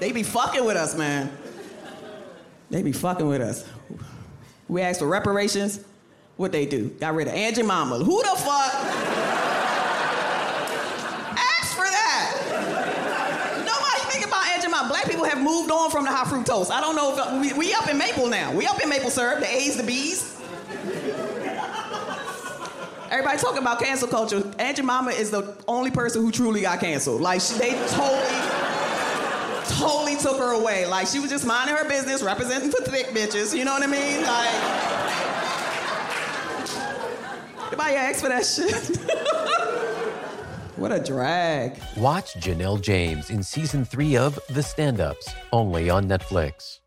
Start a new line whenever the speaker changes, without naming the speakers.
They be fucking with us, man. They be fucking with us. We asked for reparations. What they do? Got rid of Aunt Jemima. Who the fuck? Ask for that. Nobody think about Aunt Mama. Black people have moved on from the high fructose. I don't know if we, we up in Maple now. We up in Maple syrup. The A's, the B's. Everybody talking about cancel culture. Aunt Jemima is the only person who truly got canceled. Like they totally totally took her away. Like she was just minding her business, representing for thick bitches. You know what I mean? Like, nobody asked for that shit. what a drag.
Watch Janelle James in season three of The Stand Ups, only on Netflix.